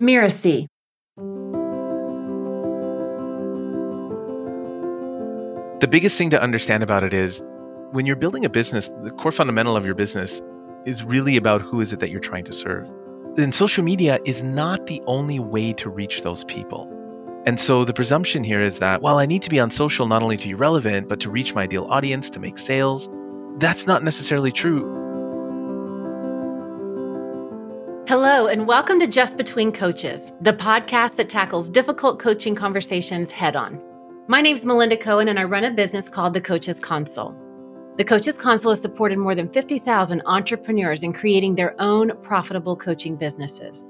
Mirasee. The biggest thing to understand about it is when you're building a business, the core fundamental of your business is really about who is it that you're trying to serve. And social media is not the only way to reach those people. And so the presumption here is that, well, I need to be on social not only to be relevant, but to reach my ideal audience, to make sales. That's not necessarily true. Hello, and welcome to Just Between Coaches, the podcast that tackles difficult coaching conversations head on. My name is Melinda Cohen, and I run a business called The Coaches Console. The Coaches Console has supported more than 50,000 entrepreneurs in creating their own profitable coaching businesses.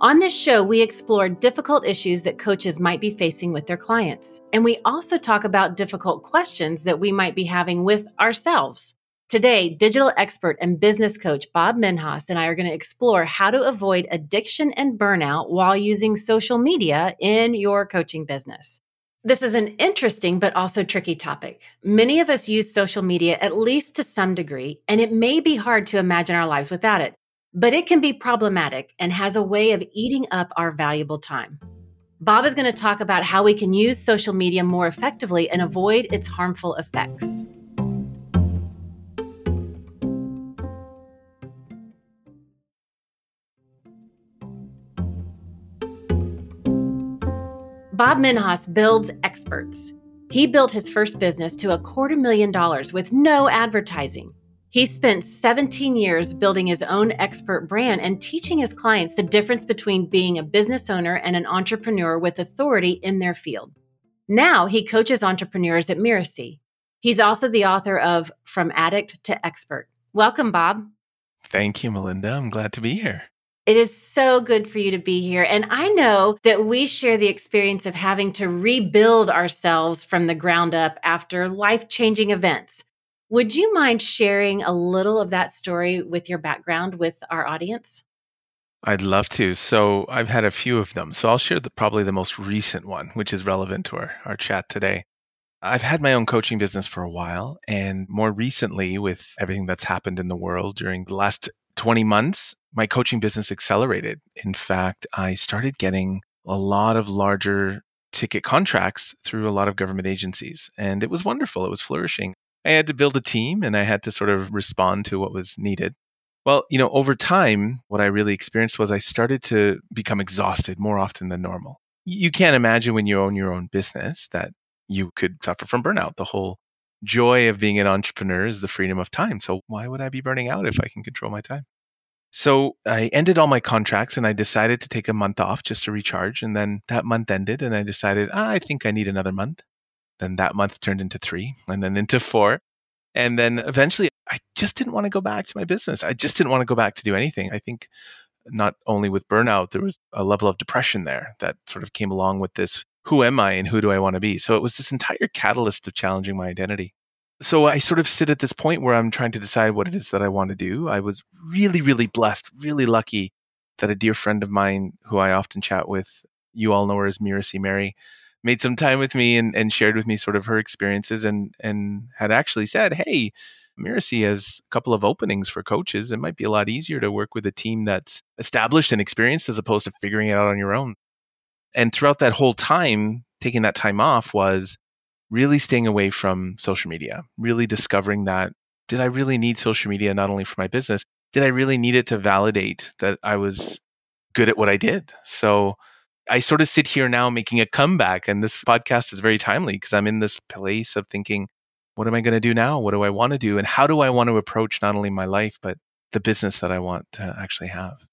On this show, we explore difficult issues that coaches might be facing with their clients. And we also talk about difficult questions that we might be having with ourselves. Today, digital expert and business coach Bob Minhas and I are going to explore how to avoid addiction and burnout while using social media in your coaching business. This is an interesting but also tricky topic. Many of us use social media at least to some degree, and it may be hard to imagine our lives without it, but it can be problematic and has a way of eating up our valuable time. Bob is going to talk about how we can use social media more effectively and avoid its harmful effects. Bob Minhas builds experts. He built his first business to a quarter million dollars with no advertising. He spent 17 years building his own expert brand and teaching his clients the difference between being a business owner and an entrepreneur with authority in their field. Now he coaches entrepreneurs at Mirasee. He's also the author of From Addict to Expert. Welcome, Bob. Thank you, Melinda. I'm glad to be here. It is so good for you to be here. And I know that we share the experience of having to rebuild ourselves from the ground up after life changing events. Would you mind sharing a little of that story with your background with our audience? I'd love to. So I've had a few of them. So I'll share the, probably the most recent one, which is relevant to our, our chat today. I've had my own coaching business for a while. And more recently, with everything that's happened in the world during the last 20 months, my coaching business accelerated. In fact, I started getting a lot of larger ticket contracts through a lot of government agencies. And it was wonderful. It was flourishing. I had to build a team and I had to sort of respond to what was needed. Well, you know, over time, what I really experienced was I started to become exhausted more often than normal. You can't imagine when you own your own business that you could suffer from burnout. The whole joy of being an entrepreneur is the freedom of time. So why would I be burning out if I can control my time? So I ended all my contracts and I decided to take a month off just to recharge. And then that month ended and I decided, ah, I think I need another month. Then that month turned into three and then into four. And then eventually I just didn't want to go back to my business. I just didn't want to go back to do anything. I think not only with burnout, there was a level of depression there that sort of came along with this who am I and who do I want to be? So it was this entire catalyst of challenging my identity so I sort of sit at this point where I'm trying to decide what it is that I want to do. I was really, really blessed, really lucky that a dear friend of mine who I often chat with, you all know her as Mirasee Mary, made some time with me and, and shared with me sort of her experiences and and had actually said, Hey, Mirasee has a couple of openings for coaches. It might be a lot easier to work with a team that's established and experienced as opposed to figuring it out on your own. And throughout that whole time, taking that time off was really staying away from social media, really discovering that did I really need social media not only for my business, did I really need it to validate that I was good at what I did? So I sort of sit here now making a comeback, and this podcast is very timely because I'm in this place of thinking, what am I going to do now? What do I want to do? And how do I want to approach not only my life, but the business that I want to actually have?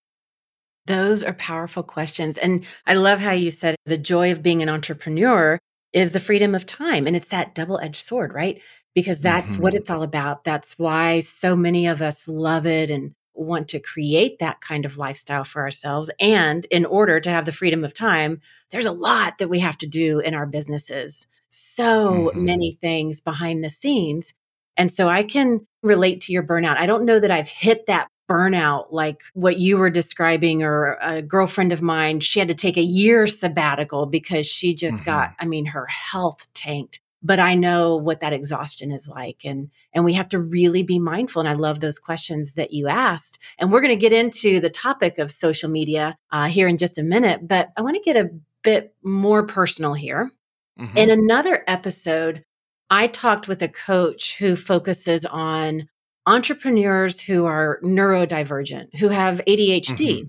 Those are powerful questions. And I love how you said the joy of being an entrepreneur is the freedom of time. And it's that double edged sword, right? Because that's mm-hmm. what it's all about. That's why so many of us love it and want to create that kind of lifestyle for ourselves. And in order to have the freedom of time, there's a lot that we have to do in our businesses. So mm-hmm. many things behind the scenes. And so I can relate to your burnout. I don't know that I've hit that burnout like what you were describing or a girlfriend of mine she had to take a year sabbatical because she just mm-hmm. got i mean her health tanked but I know what that exhaustion is like. And, and we have to really be mindful. And I love those questions that you asked. And we're going to get into the topic of social media uh, here in just a minute, but I want to get a bit more personal here. Mm-hmm. In another episode, I talked with a coach who focuses on entrepreneurs who are neurodivergent, who have ADHD. Mm-hmm.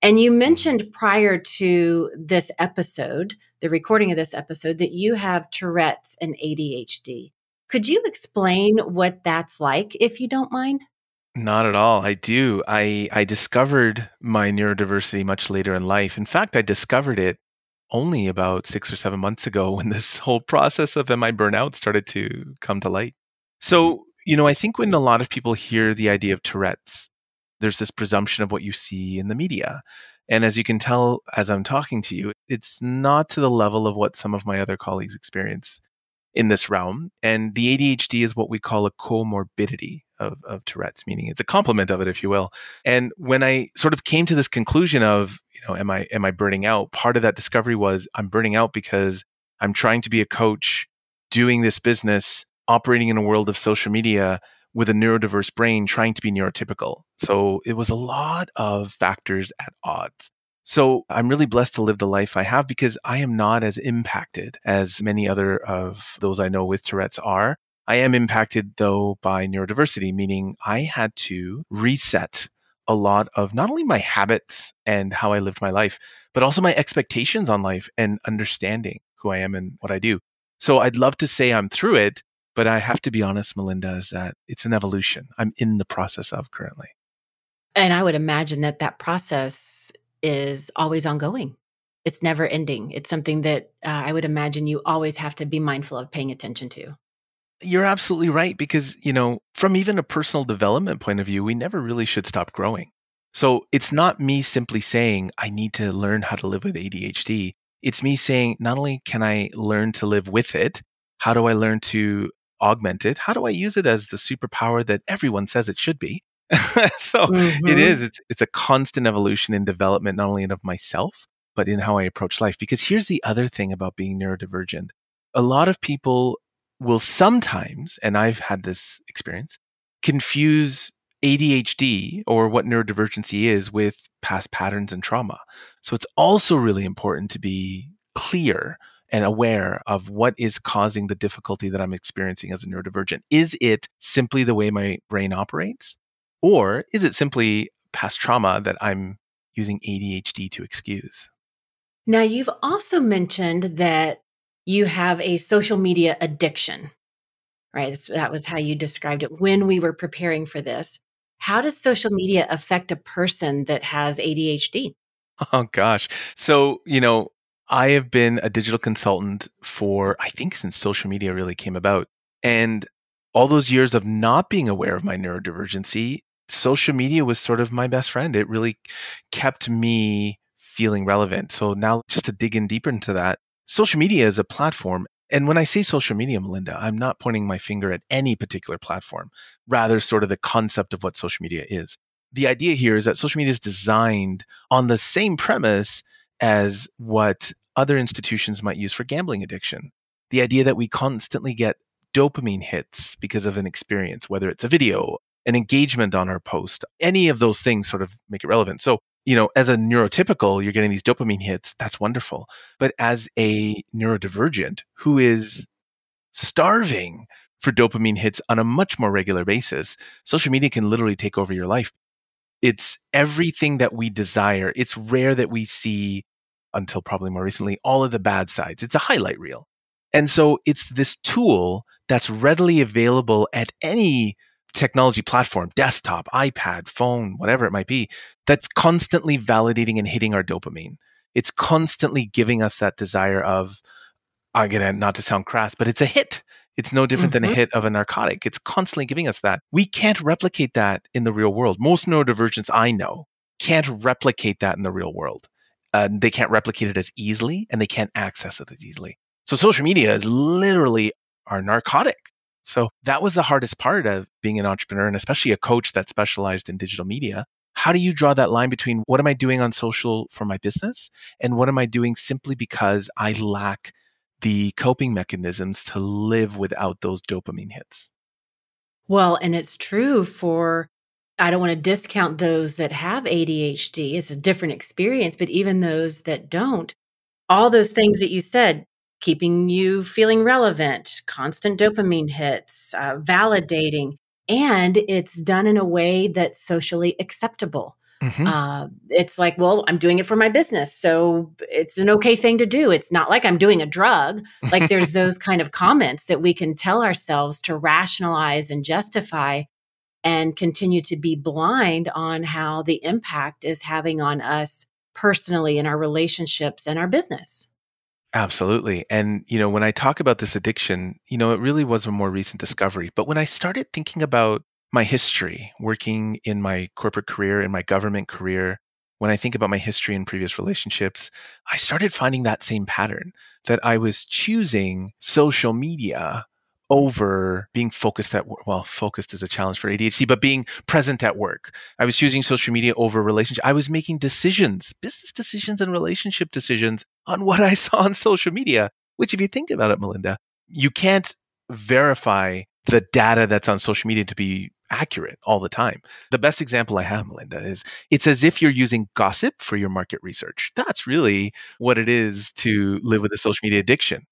And you mentioned prior to this episode, the recording of this episode, that you have Tourette's and ADHD. Could you explain what that's like, if you don't mind? Not at all. I do. I, I discovered my neurodiversity much later in life. In fact, I discovered it only about six or seven months ago when this whole process of am I burnout started to come to light. So, you know, I think when a lot of people hear the idea of Tourette's, there's this presumption of what you see in the media. And as you can tell as I'm talking to you, it's not to the level of what some of my other colleagues experience in this realm. And the ADHD is what we call a comorbidity of, of Tourette's, meaning it's a complement of it, if you will. And when I sort of came to this conclusion of, you know, am I am I burning out? Part of that discovery was I'm burning out because I'm trying to be a coach, doing this business, operating in a world of social media with a neurodiverse brain trying to be neurotypical. So it was a lot of factors at odds. So I'm really blessed to live the life I have because I am not as impacted as many other of those I know with Tourette's are. I am impacted though by neurodiversity, meaning I had to reset a lot of not only my habits and how I lived my life, but also my expectations on life and understanding who I am and what I do. So I'd love to say I'm through it, but I have to be honest, Melinda, is that it's an evolution I'm in the process of currently. And I would imagine that that process is always ongoing. It's never ending. It's something that uh, I would imagine you always have to be mindful of paying attention to. You're absolutely right because, you know, from even a personal development point of view, we never really should stop growing. So it's not me simply saying, I need to learn how to live with ADHD. It's me saying, not only can I learn to live with it, how do I learn to augment it? How do I use it as the superpower that everyone says it should be? so mm-hmm. it is, it's, it's a constant evolution in development, not only of myself, but in how I approach life. Because here's the other thing about being neurodivergent. A lot of people will sometimes, and I've had this experience, confuse ADHD or what neurodivergency is with past patterns and trauma. So it's also really important to be clear and aware of what is causing the difficulty that I'm experiencing as a neurodivergent. Is it simply the way my brain operates? Or is it simply past trauma that I'm using ADHD to excuse? Now, you've also mentioned that you have a social media addiction, right? That was how you described it when we were preparing for this. How does social media affect a person that has ADHD? Oh, gosh. So, you know, I have been a digital consultant for, I think, since social media really came about. And all those years of not being aware of my neurodivergency, social media was sort of my best friend. It really kept me feeling relevant. So now, just to dig in deeper into that, social media is a platform. And when I say social media, Melinda, I'm not pointing my finger at any particular platform, rather, sort of the concept of what social media is. The idea here is that social media is designed on the same premise as what other institutions might use for gambling addiction. The idea that we constantly get dopamine hits because of an experience, whether it's a video, an engagement on our post, any of those things sort of make it relevant. So, you know, as a neurotypical, you're getting these dopamine hits. That's wonderful. But as a neurodivergent who is starving for dopamine hits on a much more regular basis, social media can literally take over your life. It's everything that we desire. It's rare that we see until probably more recently, all of the bad sides. It's a highlight reel. And so it's this tool that's readily available at any technology platform, desktop, iPad, phone, whatever it might be, that's constantly validating and hitting our dopamine. It's constantly giving us that desire of, I'm gonna not to sound crass, but it's a hit. It's no different mm-hmm. than a mm-hmm. hit of a narcotic. It's constantly giving us that. We can't replicate that in the real world. Most neurodivergents I know can't replicate that in the real world uh, they can't replicate it as easily and they can't access it as easily. So social media is literally our narcotic. So that was the hardest part of being an entrepreneur and especially a coach that specialized in digital media. How do you draw that line between what am I doing on social for my business and what am I doing simply because I lack the coping mechanisms to live without those dopamine hits. Well, and it's true for, I don't want to discount those that have ADHD. It's a different experience, but even those that don't, all those things that you said, keeping you feeling relevant, constant dopamine hits, uh, validating, and it's done in a way that's socially acceptable. Mm-hmm. Uh, it's like, well, I'm doing it for my business. So it's an okay thing to do. It's not like I'm doing a drug. Like there's those kind of comments that we can tell ourselves to rationalize and justify and continue to be blind on how the impact is having on us personally in our relationships and our business. Absolutely. And, you know, when I talk about this addiction, you know, it really was a more recent discovery. But when I started thinking about my history working in my corporate career, in my government career, when I think about my history in previous relationships, I started finding that same pattern that I was choosing social media over being focused at work. Well, focused is a challenge for ADHD, but being present at work. I was choosing social media over relationship. I was making decisions, business decisions and relationship decisions on what I saw on social media, which if you think about it, Melinda, you can't verify the data that's on social media to be accurate all the time. The best example I have, Melinda, is it's as if you're using gossip for your market research. That's really what it is to live with a social media addiction.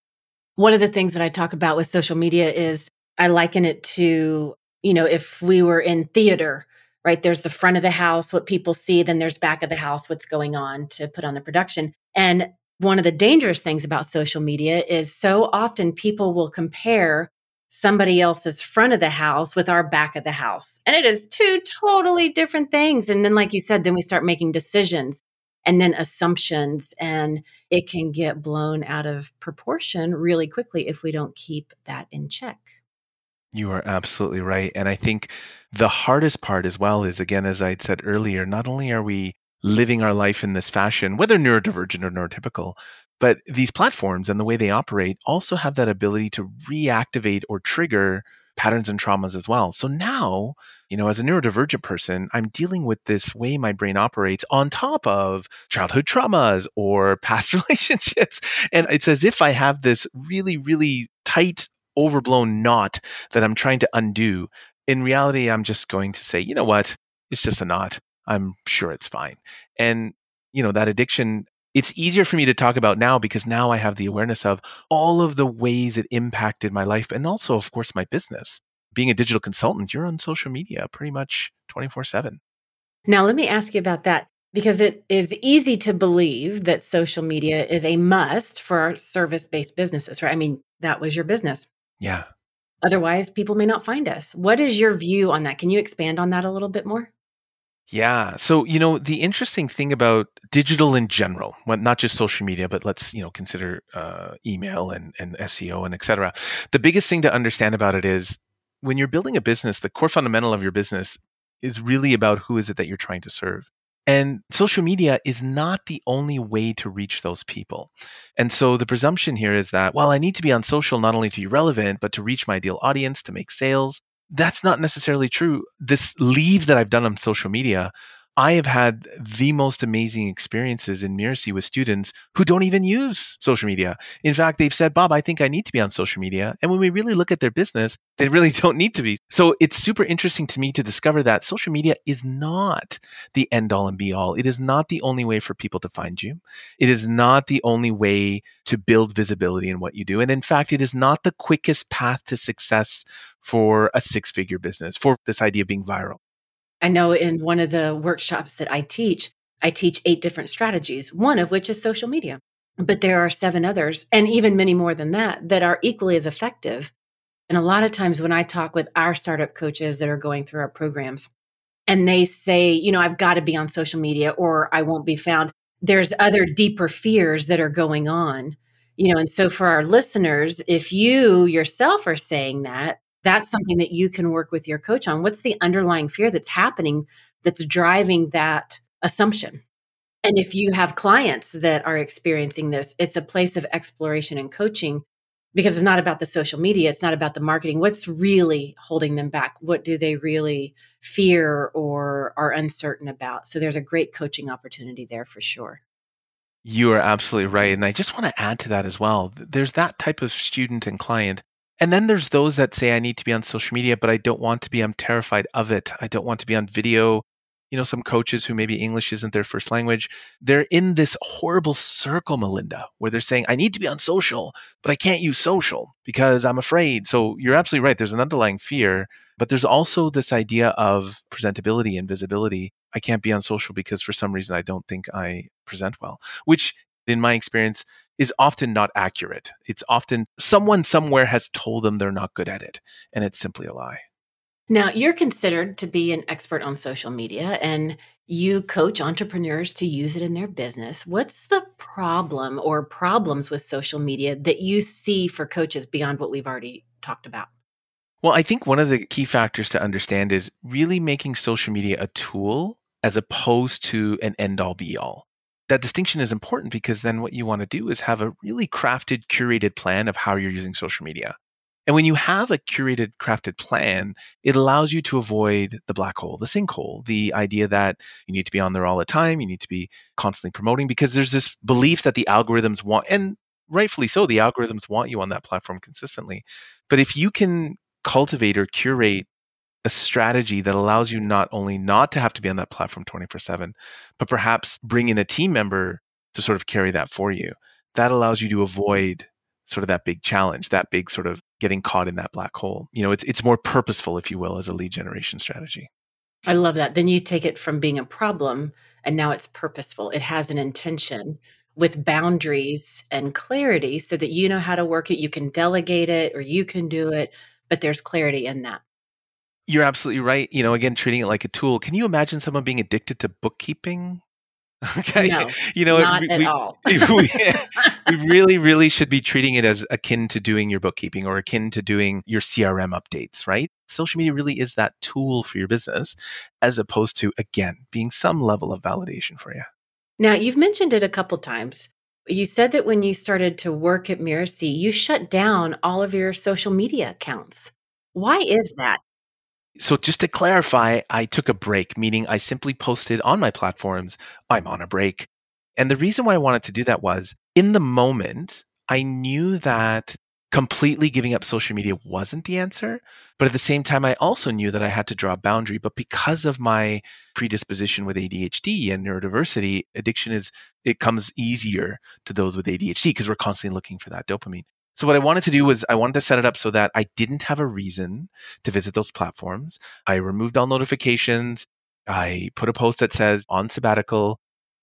One of the things that I talk about with social media is I liken it to, you know, if we were in theater, right? There's the front of the house, what people see, then there's back of the house, what's going on to put on the production. And one of the dangerous things about social media is so often people will compare somebody else's front of the house with our back of the house. And it is two totally different things. And then, like you said, then we start making decisions and then assumptions, and it can get blown out of proportion really quickly if we don't keep that in check. You are absolutely right. And I think the hardest part as well is, again, as I said earlier, not only are we living our life in this fashion, whether neurodivergent or neurotypical, but these platforms and the way they operate also have that ability to reactivate or trigger patterns and traumas as well. So now, you know, as a neurodivergent person, I'm dealing with this way my brain operates on top of childhood traumas or past relationships. And it's as if I have this really, really tight, overblown knot that I'm trying to undo. In reality, I'm just going to say, you know what? It's just a knot. I'm sure it's fine. And, you know, that addiction it's easier for me to talk about now because now I have the awareness of all of the ways it impacted my life and also, of course, my business. Being a digital consultant, you're on social media pretty much 24 7. Now, let me ask you about that because it is easy to believe that social media is a must for service based businesses, right? I mean, that was your business. Yeah. Otherwise, people may not find us. What is your view on that? Can you expand on that a little bit more? Yeah. So, you know, the interesting thing about digital in general, well, not just social media, but let's, you know, consider uh, email and, and SEO and et cetera. The biggest thing to understand about it is when you're building a business, the core fundamental of your business is really about who is it that you're trying to serve. And social media is not the only way to reach those people. And so the presumption here is that, well, I need to be on social not only to be relevant, but to reach my ideal audience, to make sales, that's not necessarily true. This leave that I've done on social media, I have had the most amazing experiences in Mirasee with students who don't even use social media. In fact, they've said, Bob, I think I need to be on social media. And when we really look at their business, they really don't need to be. So it's super interesting to me to discover that social media is not the end all and be all. It is not the only way for people to find you. It is not the only way to build visibility in what you do. And in fact, it is not the quickest path to success for a six figure business, for this idea of being viral. I know in one of the workshops that I teach, I teach eight different strategies, one of which is social media. But there are seven others, and even many more than that, that are equally as effective. And a lot of times when I talk with our startup coaches that are going through our programs, and they say, you know, I've got to be on social media or I won't be found, there's other deeper fears that are going on. You know, and so for our listeners, if you yourself are saying that, that's something that you can work with your coach on. What's the underlying fear that's happening that's driving that assumption? And if you have clients that are experiencing this, it's a place of exploration and coaching because it's not about the social media, it's not about the marketing. What's really holding them back? What do they really fear or are uncertain about? So there's a great coaching opportunity there for sure. You are absolutely right. And I just want to add to that as well. There's that type of student and client. And then there's those that say, I need to be on social media, but I don't want to be. I'm terrified of it. I don't want to be on video you know, some coaches who maybe English isn't their first language, they're in this horrible circle, Melinda, where they're saying, I need to be on social, but I can't use social because I'm afraid. So you're absolutely right. There's an underlying fear, but there's also this idea of presentability and visibility. I can't be on social because for some reason I don't think I present well, which in my experience is often not accurate. It's often someone somewhere has told them they're not good at it, and it's simply a lie. Now, you're considered to be an expert on social media and you coach entrepreneurs to use it in their business. What's the problem or problems with social media that you see for coaches beyond what we've already talked about? Well, I think one of the key factors to understand is really making social media a tool as opposed to an end all be all. That distinction is important because then what you want to do is have a really crafted, curated plan of how you're using social media. And when you have a curated, crafted plan, it allows you to avoid the black hole, the sinkhole, the idea that you need to be on there all the time, you need to be constantly promoting, because there's this belief that the algorithms want, and rightfully so, the algorithms want you on that platform consistently. But if you can cultivate or curate a strategy that allows you not only not to have to be on that platform 24 7, but perhaps bring in a team member to sort of carry that for you, that allows you to avoid sort of that big challenge, that big sort of getting caught in that black hole. You know, it's it's more purposeful, if you will, as a lead generation strategy. I love that. Then you take it from being a problem and now it's purposeful. It has an intention with boundaries and clarity so that you know how to work it. You can delegate it or you can do it, but there's clarity in that. You're absolutely right. You know, again, treating it like a tool. Can you imagine someone being addicted to bookkeeping? Okay. No, you know, not we, at we, all. we, we really, really should be treating it as akin to doing your bookkeeping or akin to doing your CRM updates, right? Social media really is that tool for your business as opposed to, again, being some level of validation for you. Now, you've mentioned it a couple times. You said that when you started to work at Mirasee, you shut down all of your social media accounts. Why is that? So, just to clarify, I took a break, meaning I simply posted on my platforms, I'm on a break. And the reason why I wanted to do that was in the moment, I knew that completely giving up social media wasn't the answer. But at the same time, I also knew that I had to draw a boundary. But because of my predisposition with ADHD and neurodiversity, addiction is, it comes easier to those with ADHD because we're constantly looking for that dopamine. So what I wanted to do was I wanted to set it up so that I didn't have a reason to visit those platforms. I removed all notifications. I put a post that says on sabbatical.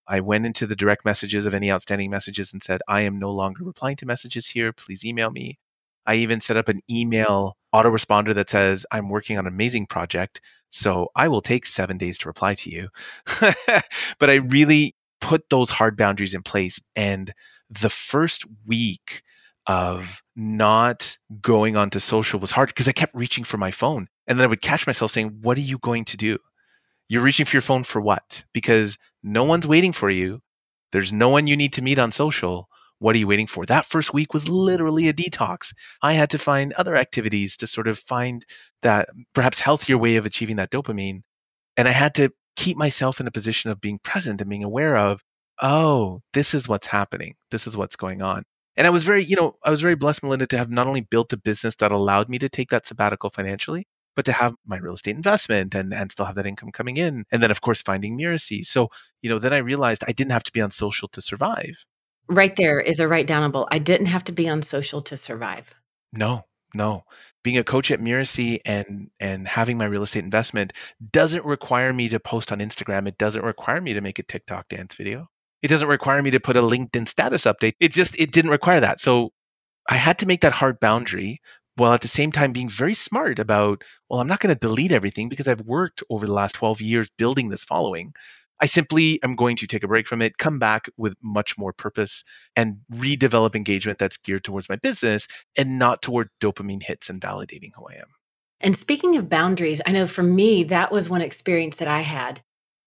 I went into the direct messages of any outstanding messages and said, I am no longer replying to messages here. Please email me. I even set up an email autoresponder that says, I'm working on an amazing project. So I will take seven days to reply to you. but I really put those hard boundaries in place. And the first week of not going onto social was hard because I kept reaching for my phone. And then I would catch myself saying, What are you going to do? You're reaching for your phone for what? Because no one's waiting for you. There's no one you need to meet on social. What are you waiting for? That first week was literally a detox. I had to find other activities to sort of find that perhaps healthier way of achieving that dopamine. And I had to keep myself in a position of being present and being aware of, oh, this is what's happening. This is what's going on. And I was very, you know, I was very blessed, Melinda, to have not only built a business that allowed me to take that sabbatical financially, but to have my real estate investment and, and still have that income coming in. And then, of course, finding Mirasee. So, you know, then I realized I didn't have to be on social to survive. Right there is a write downable. I didn't have to be on social to survive. No, no. Being a coach at Mirasee and and having my real estate investment doesn't require me to post on Instagram. It doesn't require me to make a TikTok dance video. It doesn't require me to put a LinkedIn status update. It just, it didn't require that. So I had to make that hard boundary while at the same time being very smart about, well, I'm not going to delete everything because I've worked over the last 12 years building this following. I simply am going to take a break from it, come back with much more purpose and redevelop engagement that's geared towards my business and not toward dopamine hits and validating who I am. And speaking of boundaries, I know for me, that was one experience that I had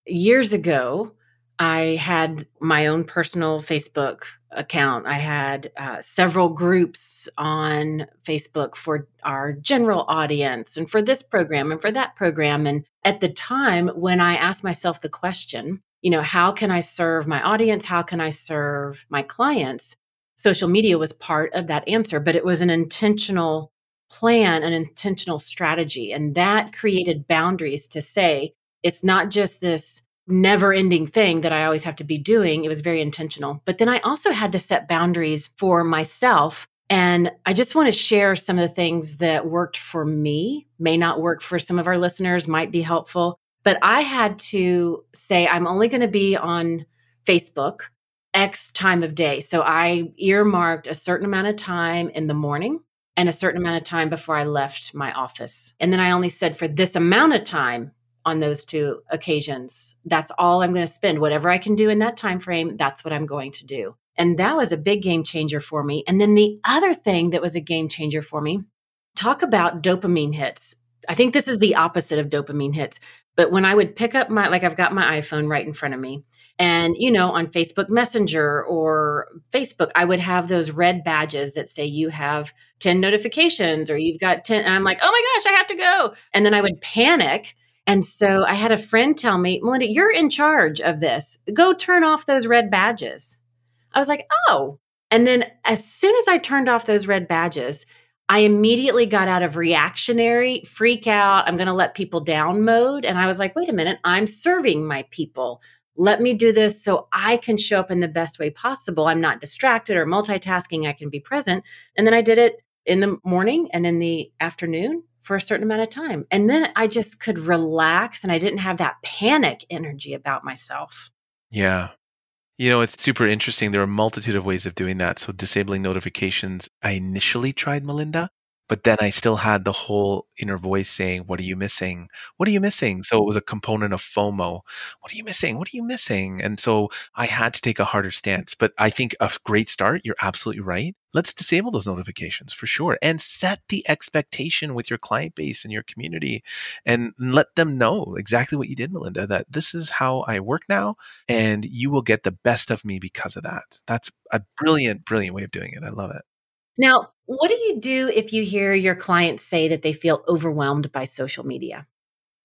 years ago. I had my own personal Facebook account. I had uh, several groups on Facebook for our general audience and for this program and for that program. And at the time when I asked myself the question, you know, how can I serve my audience? How can I serve my clients? Social media was part of that answer, but it was an intentional plan, an intentional strategy. And that created boundaries to say, it's not just this never ending thing that I always have to be doing. It was very intentional. But then I also had to set boundaries for myself. And I just want to share some of the things that worked for me, may not work for some of our listeners, might be helpful. But I had to say, I'm only going to be on Facebook X time of day. So I earmarked a certain amount of time in the morning and a certain amount of time before I left my office. And then I only said for this amount of time on those two occasions, that's all I'm going to spend. Whatever I can do in that time frame, that's what I'm going to do. And that was a big game changer for me. And then the other thing that was a game changer for me, talk about dopamine hits. I think this is the opposite of dopamine hits. But when I would pick up my, like I've got my iPhone right in front of me, and, you know, on Facebook Messenger or Facebook, I would have those red badges that say you have 10 notifications or you've got 10. And I'm like, oh my gosh, I have to go. And then I would panic. And so I had a friend tell me, Melinda, you're in charge of this. Go turn off those red badges. I was like, oh. And then as soon as I turned off those red badges, I immediately got out of reactionary, freak out, I'm going to let people down mode. And I was like, wait a minute, I'm serving my people. Let me do this so I can show up in the best way possible. I'm not distracted or multitasking. I can be present. And then I did it in the morning and in the afternoon for a certain amount of time. And then I just could relax and I didn't have that panic energy about myself. Yeah. You know, it's super interesting. There are a multitude of ways of doing that. So, disabling notifications, I initially tried Melinda, but then I still had the whole inner voice saying, What are you missing? What are you missing? So it was a component of FOMO. What are you missing? What are you missing? And so I had to take a harder stance. But I think a great start, you're absolutely right. Let's disable those notifications for sure and set the expectation with your client base and your community and let them know exactly what you did, Melinda, that this is how I work now and you will get the best of me because of that. That's a brilliant, brilliant way of doing it. I love it. Now, what do you do if you hear your clients say that they feel overwhelmed by social media?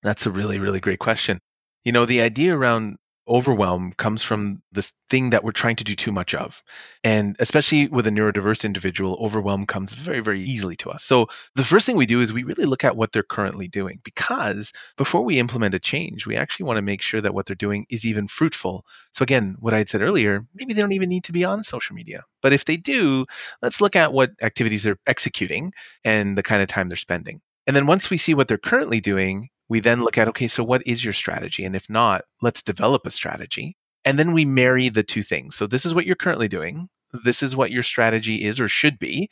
That's a really, really great question. You know, the idea around overwhelm comes from this thing that we're trying to do too much of. And especially with a neurodiverse individual, overwhelm comes very, very easily to us. So the first thing we do is we really look at what they're currently doing because before we implement a change, we actually want to make sure that what they're doing is even fruitful. So again, what I had said earlier, maybe they don't even need to be on social media. But if they do, let's look at what activities they're executing and the kind of time they're spending. And then once we see what they're currently doing, we then look at, okay, so what is your strategy? And if not, let's develop a strategy. And then we marry the two things. So this is what you're currently doing. This is what your strategy is or should be.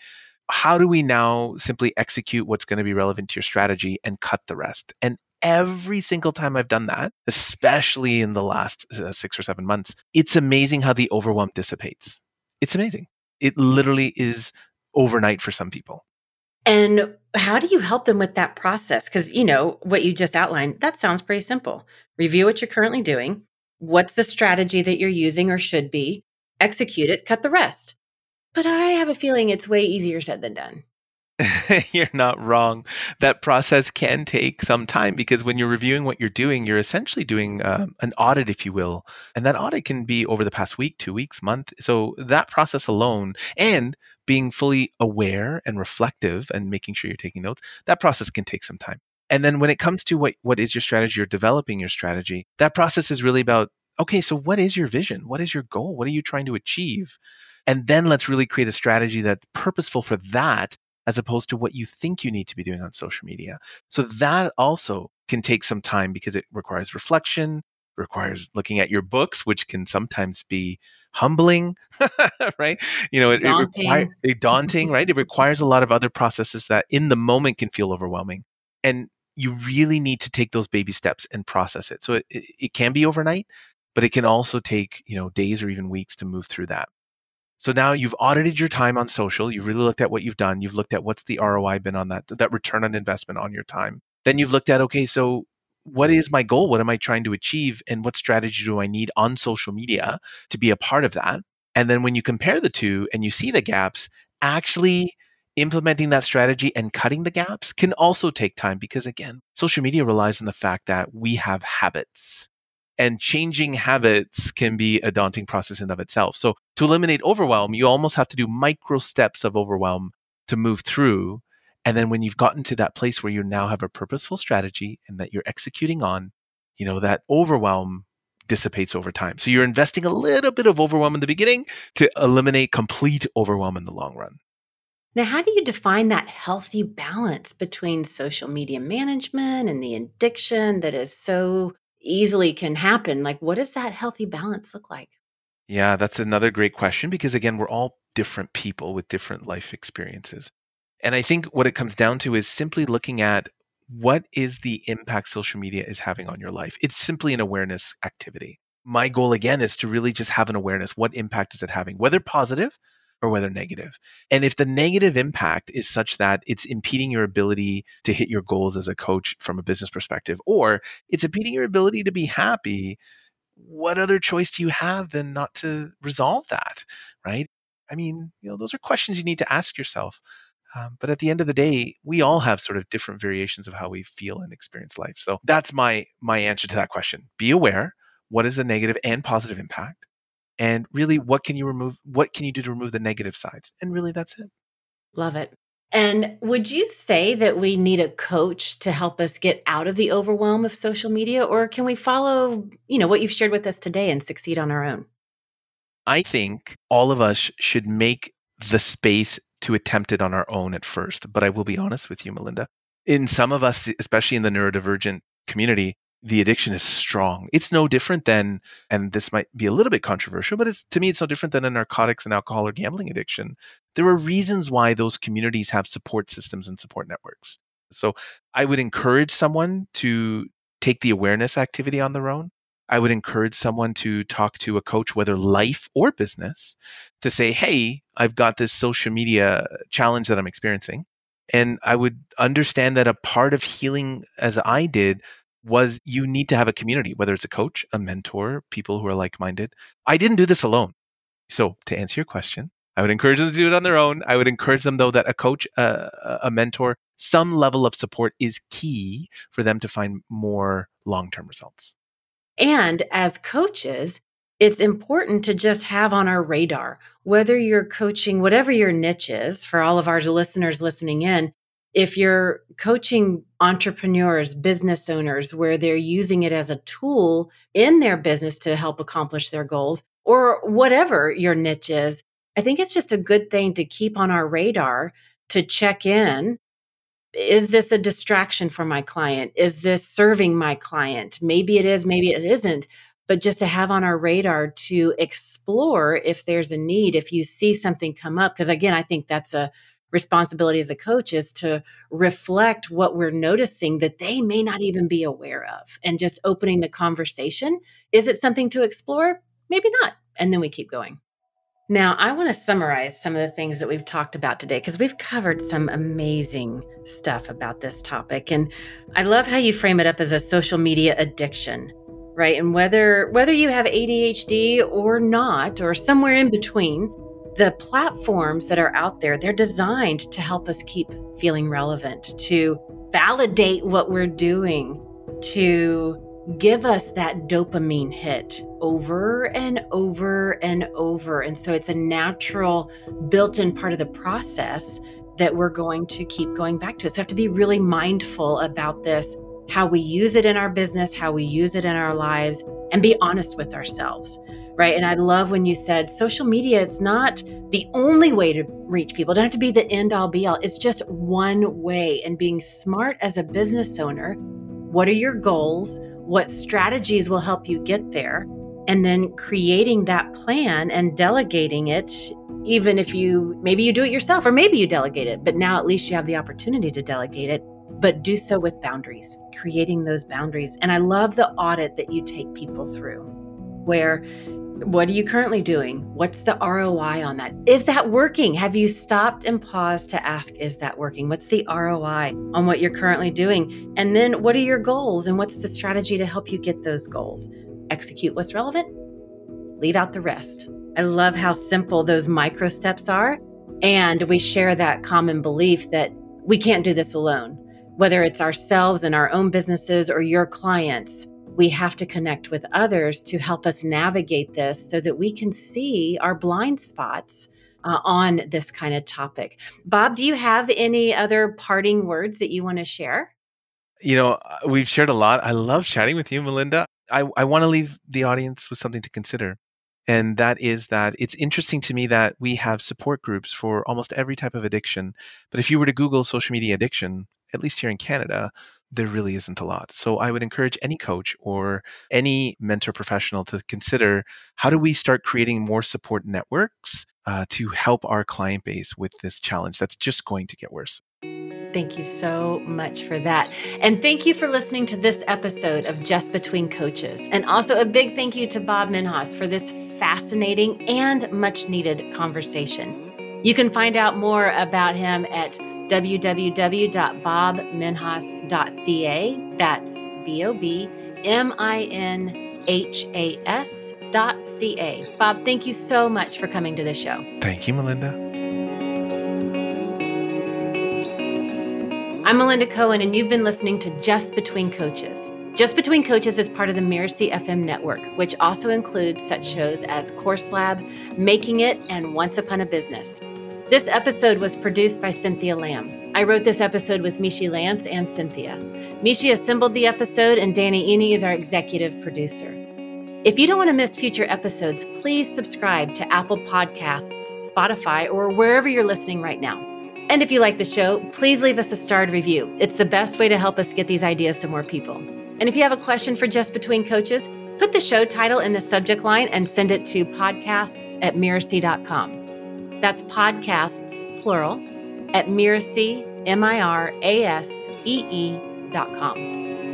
How do we now simply execute what's going to be relevant to your strategy and cut the rest? And every single time I've done that, especially in the last uh, six or seven months, it's amazing how the overwhelm dissipates. It's amazing. It literally is overnight for some people. And how do you help them with that process? Because, you know, what you just outlined, that sounds pretty simple. Review what you're currently doing. What's the strategy that you're using or should be? Execute it, cut the rest. But I have a feeling it's way easier said than done. you're not wrong. That process can take some time because when you're reviewing what you're doing, you're essentially doing uh, an audit, if you will. And that audit can be over the past week, two weeks, month. So that process alone and being fully aware and reflective and making sure you're taking notes, that process can take some time. And then when it comes to what, what is your strategy or developing your strategy, that process is really about okay, so what is your vision? What is your goal? What are you trying to achieve? And then let's really create a strategy that's purposeful for that as opposed to what you think you need to be doing on social media. So that also can take some time because it requires reflection, requires looking at your books, which can sometimes be humbling, right? You know, it, daunting. it requires daunting, right? It requires a lot of other processes that in the moment can feel overwhelming. And you really need to take those baby steps and process it. So it, it, it can be overnight, but it can also take, you know, days or even weeks to move through that. So now you've audited your time on social. You've really looked at what you've done. You've looked at what's the ROI been on that, that return on investment on your time. Then you've looked at, okay, so what is my goal? What am I trying to achieve? And what strategy do I need on social media to be a part of that? And then when you compare the two and you see the gaps, actually implementing that strategy and cutting the gaps can also take time because, again, social media relies on the fact that we have habits. And changing habits can be a daunting process in of itself. So to eliminate overwhelm, you almost have to do micro steps of overwhelm to move through. And then when you've gotten to that place where you now have a purposeful strategy and that you're executing on, you know, that overwhelm dissipates over time. So you're investing a little bit of overwhelm in the beginning to eliminate complete overwhelm in the long run. Now, how do you define that healthy balance between social media management and the addiction that is so easily can happen? Like, what does that healthy balance look like? Yeah, that's another great question because, again, we're all different people with different life experiences. And I think what it comes down to is simply looking at what is the impact social media is having on your life. It's simply an awareness activity. My goal, again, is to really just have an awareness. What impact is it having, whether positive or whether negative. And if the negative impact is such that it's impeding your ability to hit your goals as a coach from a business perspective, or it's impeding your ability to be happy, what other choice do you have than not to resolve that? Right. I mean, you know, those are questions you need to ask yourself. Um, but at the end of the day, we all have sort of different variations of how we feel and experience life. So that's my my answer to that question. Be aware. What is the negative and positive impact? And really what can you remove what can you do to remove the negative sides? And really that's it. Love it. And would you say that we need a coach to help us get out of the overwhelm of social media or can we follow you know what you've shared with us today and succeed on our own? I think all of us should make the space to attempt it on our own at first but i will be honest with you melinda. In some of us especially in the neurodivergent community the addiction is strong. It's no different than, and this might be a little bit controversial, but it's to me, it's no different than a narcotics and alcohol or gambling addiction. There are reasons why those communities have support systems and support networks. So I would encourage someone to take the awareness activity on their own. I would encourage someone to talk to a coach, whether life or business, to say, Hey, I've got this social media challenge that I'm experiencing. And I would understand that a part of healing, as I did, was you need to have a community, whether it's a coach, a mentor, people who are like minded. I didn't do this alone. So, to answer your question, I would encourage them to do it on their own. I would encourage them, though, that a coach, uh, a mentor, some level of support is key for them to find more long term results. And as coaches, it's important to just have on our radar whether you're coaching whatever your niche is for all of our listeners listening in if you're coaching entrepreneurs, business owners, where they're using it as a tool in their business to help accomplish their goals, or whatever your niche is, I think it's just a good thing to keep on our radar to check in. Is this a distraction for my client? Is this serving my client? Maybe it is, maybe it isn't. But just to have on our radar to explore if there's a need, if you see something come up. Because again, I think that's a responsibility as a coach is to reflect what we're noticing that they may not even be aware of and just opening the conversation. Is it something to explore? Maybe not. And then we keep going. Now, I want to summarize some of the things that we've talked about today because we've covered some amazing stuff about this topic. And I love how you frame it up as a social media addiction, right? And whether whether you have ADHD or not or somewhere in between, the platforms that are out there, they're designed to help us keep feeling relevant, to validate what we're doing, to give us that dopamine hit over and over and over. And so it's a natural built in part of the process that we're going to keep going back to. So we have to be really mindful about this, how we use it in our business, how we use it in our lives, and be honest with ourselves right? And I love when you said social media, it's not the only way to reach people. It doesn't have to be the end all be all. It's just one way. And being smart as a business owner, what are your goals? What strategies will help you get there? And then creating that plan and delegating it, even if you maybe you do it yourself or maybe you delegate it, but now at least you have the opportunity to delegate it but do so with boundaries, creating those boundaries. And I love the audit that you take people through, where what are you currently doing? What's the ROI on that? Is that working? Have you stopped and paused to ask, is that working? What's the ROI on what you're currently doing? And then what are your goals and what's the strategy to help you get those goals? Execute what's relevant, leave out the rest. I love how simple those micro steps are. And we share that common belief that we can't do this alone, whether it's ourselves and our own businesses or your clients we have to connect with others to help us navigate this so that we can see our blind spots uh, on this kind of topic. Bob, do you have any other parting words that you want to share? You know, uh, we've shared a lot. I love chatting with you, Melinda. I, I want to leave the audience with something to consider. And that is that it's interesting to me that we have support groups for almost every type of addiction. But if you were to Google social media addiction, at least here in Canada, there really isn't a lot. So I would encourage any coach or any mentor professional to consider how do we start creating more support networks uh, to help our client base with this challenge that's just going to get worse. Thank you so much for that. And thank you for listening to this episode of Just Between Coaches. And also a big thank you to Bob Minhas for this fascinating and much needed conversation. You can find out more about him at www.bobminhas.ca. That's B O B M I N H A S dot C A. Bob, thank you so much for coming to the show. Thank you, Melinda. I'm Melinda Cohen, and you've been listening to Just Between Coaches. Just Between Coaches is part of the Mirasee FM network, which also includes such shows as Course Lab, Making It, and Once Upon a Business. This episode was produced by Cynthia Lamb. I wrote this episode with Mishi Lance and Cynthia. Mishi assembled the episode, and Danny Iny is our executive producer. If you don't want to miss future episodes, please subscribe to Apple Podcasts, Spotify, or wherever you're listening right now. And if you like the show, please leave us a starred review. It's the best way to help us get these ideas to more people. And if you have a question for Just Between Coaches, put the show title in the subject line and send it to podcasts at mirasee.com. That's podcasts, plural, at Mirasee, M I R A S E E dot com.